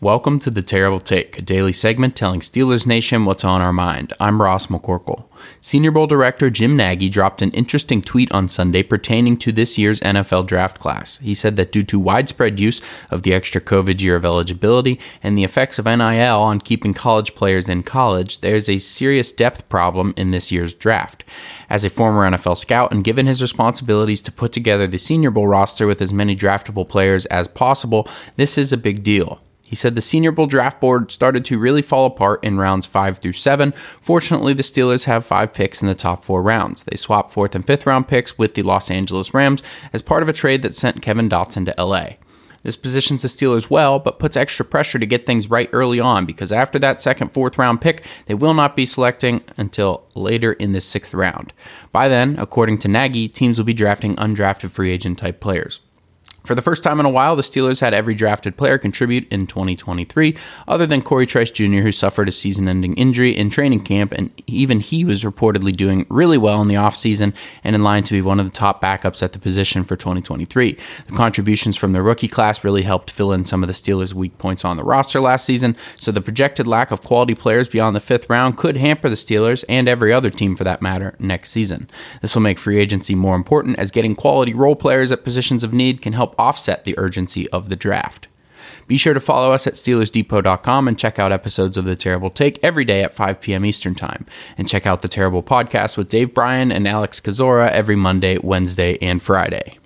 Welcome to the Terrible Take, a daily segment telling Steelers Nation what's on our mind. I'm Ross McCorkle. Senior Bowl director Jim Nagy dropped an interesting tweet on Sunday pertaining to this year's NFL draft class. He said that due to widespread use of the extra COVID year of eligibility and the effects of NIL on keeping college players in college, there's a serious depth problem in this year's draft. As a former NFL scout and given his responsibilities to put together the Senior Bowl roster with as many draftable players as possible, this is a big deal. He said the Senior Bowl draft board started to really fall apart in rounds 5 through 7. Fortunately, the Steelers have 5 picks in the top 4 rounds. They swapped 4th and 5th round picks with the Los Angeles Rams as part of a trade that sent Kevin Dotson to LA. This positions the Steelers well, but puts extra pressure to get things right early on because after that second, fourth round pick, they will not be selecting until later in the sixth round. By then, according to Nagy, teams will be drafting undrafted free agent type players. For the first time in a while, the Steelers had every drafted player contribute in 2023, other than Corey Trice Jr., who suffered a season ending injury in training camp, and even he was reportedly doing really well in the offseason and in line to be one of the top backups at the position for 2023. The contributions from the rookie class really helped fill in some of the Steelers' weak points on the roster last season, so the projected lack of quality players beyond the fifth round could hamper the Steelers and every other team for that matter next season. This will make free agency more important as getting quality role players at positions of need can help offset the urgency of the draft. Be sure to follow us at SteelersDepot.com and check out episodes of The Terrible Take every day at 5 p.m. Eastern Time. And check out The Terrible Podcast with Dave Bryan and Alex Kozora every Monday, Wednesday, and Friday.